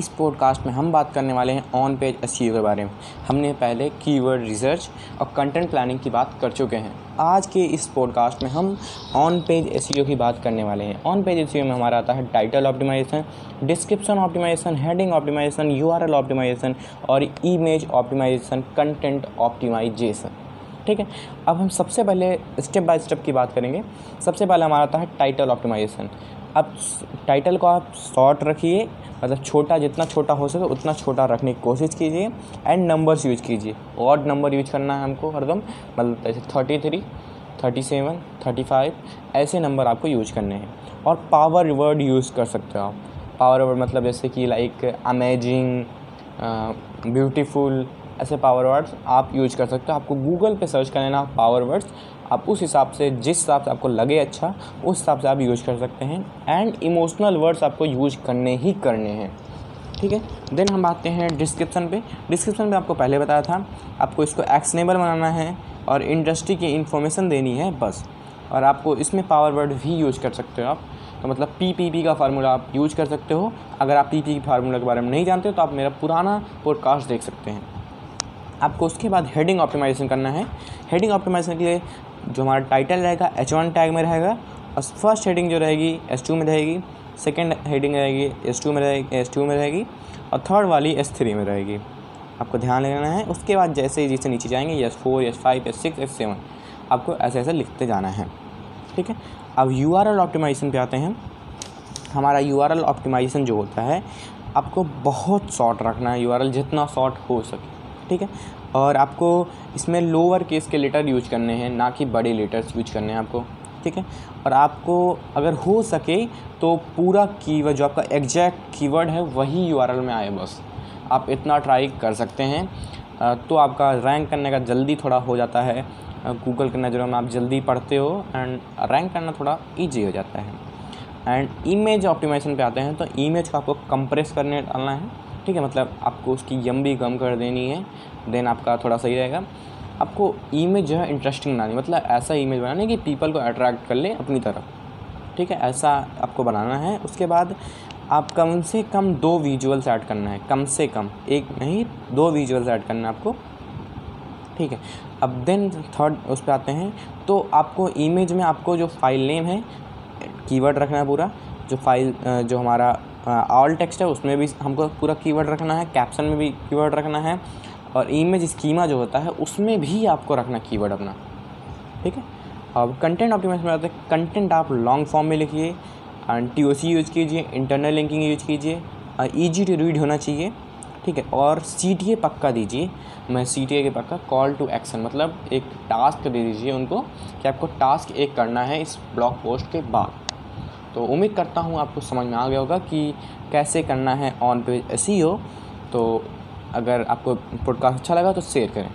इस पॉडकास्ट में हम बात करने वाले हैं ऑन पेज एस के बारे में। हमने पहले कीवर्ड रिसर्च और कंटेंट प्लानिंग की बात कर चुके हैं। आज के इस पॉडकास्ट में हम ऑन पेज एस की बात करने वाले हैं। ऑन पेज एस में हमारा आता है title optimization description optimization heading optimization URL optimization और इमेज ऑप्टिमाइजेशन कंटेंट ऑप्टिमाइजेशन ठीक है? अब हम सबसे पहले स्टेप बाय स्टेप की बात करेंगे। सबसे पहले हमारा आता है टाइटल ऑप्टिमाइजेशन अब टाइटल को आप शॉर्ट रखिए मतलब छोटा जितना छोटा हो सके उतना छोटा रखने की कोशिश कीजिए एंड नंबर्स यूज़ कीजिए। ऑड नंबर यूज़ करना है हमको हरदम मतलब जैसे thirty three thirty seven thirty five ऐसे नंबर आपको यूज़ करने हैं। और पावर वर्ड यूज़ कर सकते हो आप। पावर वर्ड मतलब जैसे कि लाइक अमेजिंग ब्यूटीफुल ऐसे पावर वर्ड्स आप यूज़ कर सकते हो। आपको गूगल पे सर्च कर लेना पावर वर्ड्स आप उस हिसाब से, जिस हिसाब से आपको लगे अच्छा उस हिसाब से आप यूज़ कर सकते हैं। एंड इमोशनल वर्ड्स आपको यूज़ करने ही करने हैं। ठीक है? देन हम आते हैं डिस्क्रिप्शन पे। डिस्क्रिप्शन में आपको पहले बताया था, आपको इसको एक्सनेबल बनाना है और इंडस्ट्री की इन्फॉर्मेशन देनी है, बस। और आपको इसमें पावर वर्ड भी यूज़ कर सकते हो आप। तो मतलब पी पी पी का फार्मूला आप यूज़ कर सकते हो। अगर आप पी पी फार्मूला के बारे में नहीं जानते हो तो आप मेरा पुराना पॉडकास्ट देख सकते हैं। आपको उसके बाद हेडिंग ऑप्टिमाइजेशन करना है। हेडिंग ऑप्टिमाइजेशन के लिए जो हमारा टाइटल रहेगा एच वन टैग में रहेगा और फ़र्स्ट हेडिंग जो रहेगी एस टू में रहेगी सेकेंड हेडिंग रहेगी एस टू में रहेगी एस टू में रहेगी और थर्ड वाली एस थ्री में रहेगी। आपको ध्यान लेना है। उसके बाद जैसे जैसे नीचे जाएँगे S four S five S six S seven आपको ऐसे ऐसे लिखते जाना है। ठीक है? अब यू आर एल ऑप्टिमाइजेशन पे आते हैं। हमारा यू आर एल ऑप्टिमाइजेशन जो होता है, आपको बहुत शॉर्ट रखना है। यू आर एल जितना शॉर्ट हो सके। ठीक है? और आपको इसमें लोअर केस के लेटर यूज़ करने हैं, ना कि बड़े लेटर्स यूज़ करने हैं आपको, ठीक है? और आपको अगर हो सके तो पूरा कीवर्ड जो आपका एग्जैक्ट कीवर्ड है, वही यूआरएल में आए बस। आप इतना ट्राई कर सकते हैं। तो आपका रैंक करने का जल्दी थोड़ा हो जाता है। गूगल के नज़रों में आप जल्दी पढ़ते हो एंड रैंक करना थोड़ा ईजी हो जाता है। एंड इमेज ऑप्टिमाइजेशन पे आते हैं तो इमेज को आपको कंप्रेस करने डालना है। ठीक है मतलब आपको उसकी यम भी कम कर देनी है देन आपका थोड़ा सही रहेगा। आपको इमेज जो है इंटरेस्टिंग बनानी मतलब ऐसा इमेज बनाना है कि पीपल को अट्रैक्ट कर ले अपनी तरफ़। ठीक है, ऐसा आपको बनाना है। उसके बाद आप कम से कम दो विजुअल्स ऐड करना है, कम से कम, एक नहीं, दो विजुअल्स ऐड करना है आपको। ठीक है, अब देन थर्ड उस पर आते हैं। तो आपको इमेज में आपको जो फ़ाइल नेम है कीवर्ड रखना है पूरा, जो फ़ाइल जो हमारा ऑल टेक्स्ट है, उसमें भी हमको पूरा कीवर्ड रखना है कैप्शन में भी कीवर्ड रखना है और इमेज स्कीमा जो होता है, उसमें भी आपको रखना कीवर्ड अपना। ठीक है? अब कंटेंट ऑप्टिमाइजेशन में आते हैं। कंटेंट आप लॉन्ग फॉर्म में लिखिए टी ओ सी यूज़ कीजिए इंटरनल लिंकिंग यूज़ कीजिए ईजी टू रीड होना चाहिए। ठीक है? और सी टी ए पक्का दीजिए। मैं सी टी ए के पक्का कॉल टू एक्शन मतलब एक टास्क दे दीजिए उनको कि आपको टास्क एक करना है इस ब्लॉग पोस्ट के बाद। तो उम्मीद करता हूँ आपको समझ में आ गया होगा कि कैसे करना है ऑन पेज एस तो अगर आपको पॉडकास्ट अच्छा लगा तो शेयर करें।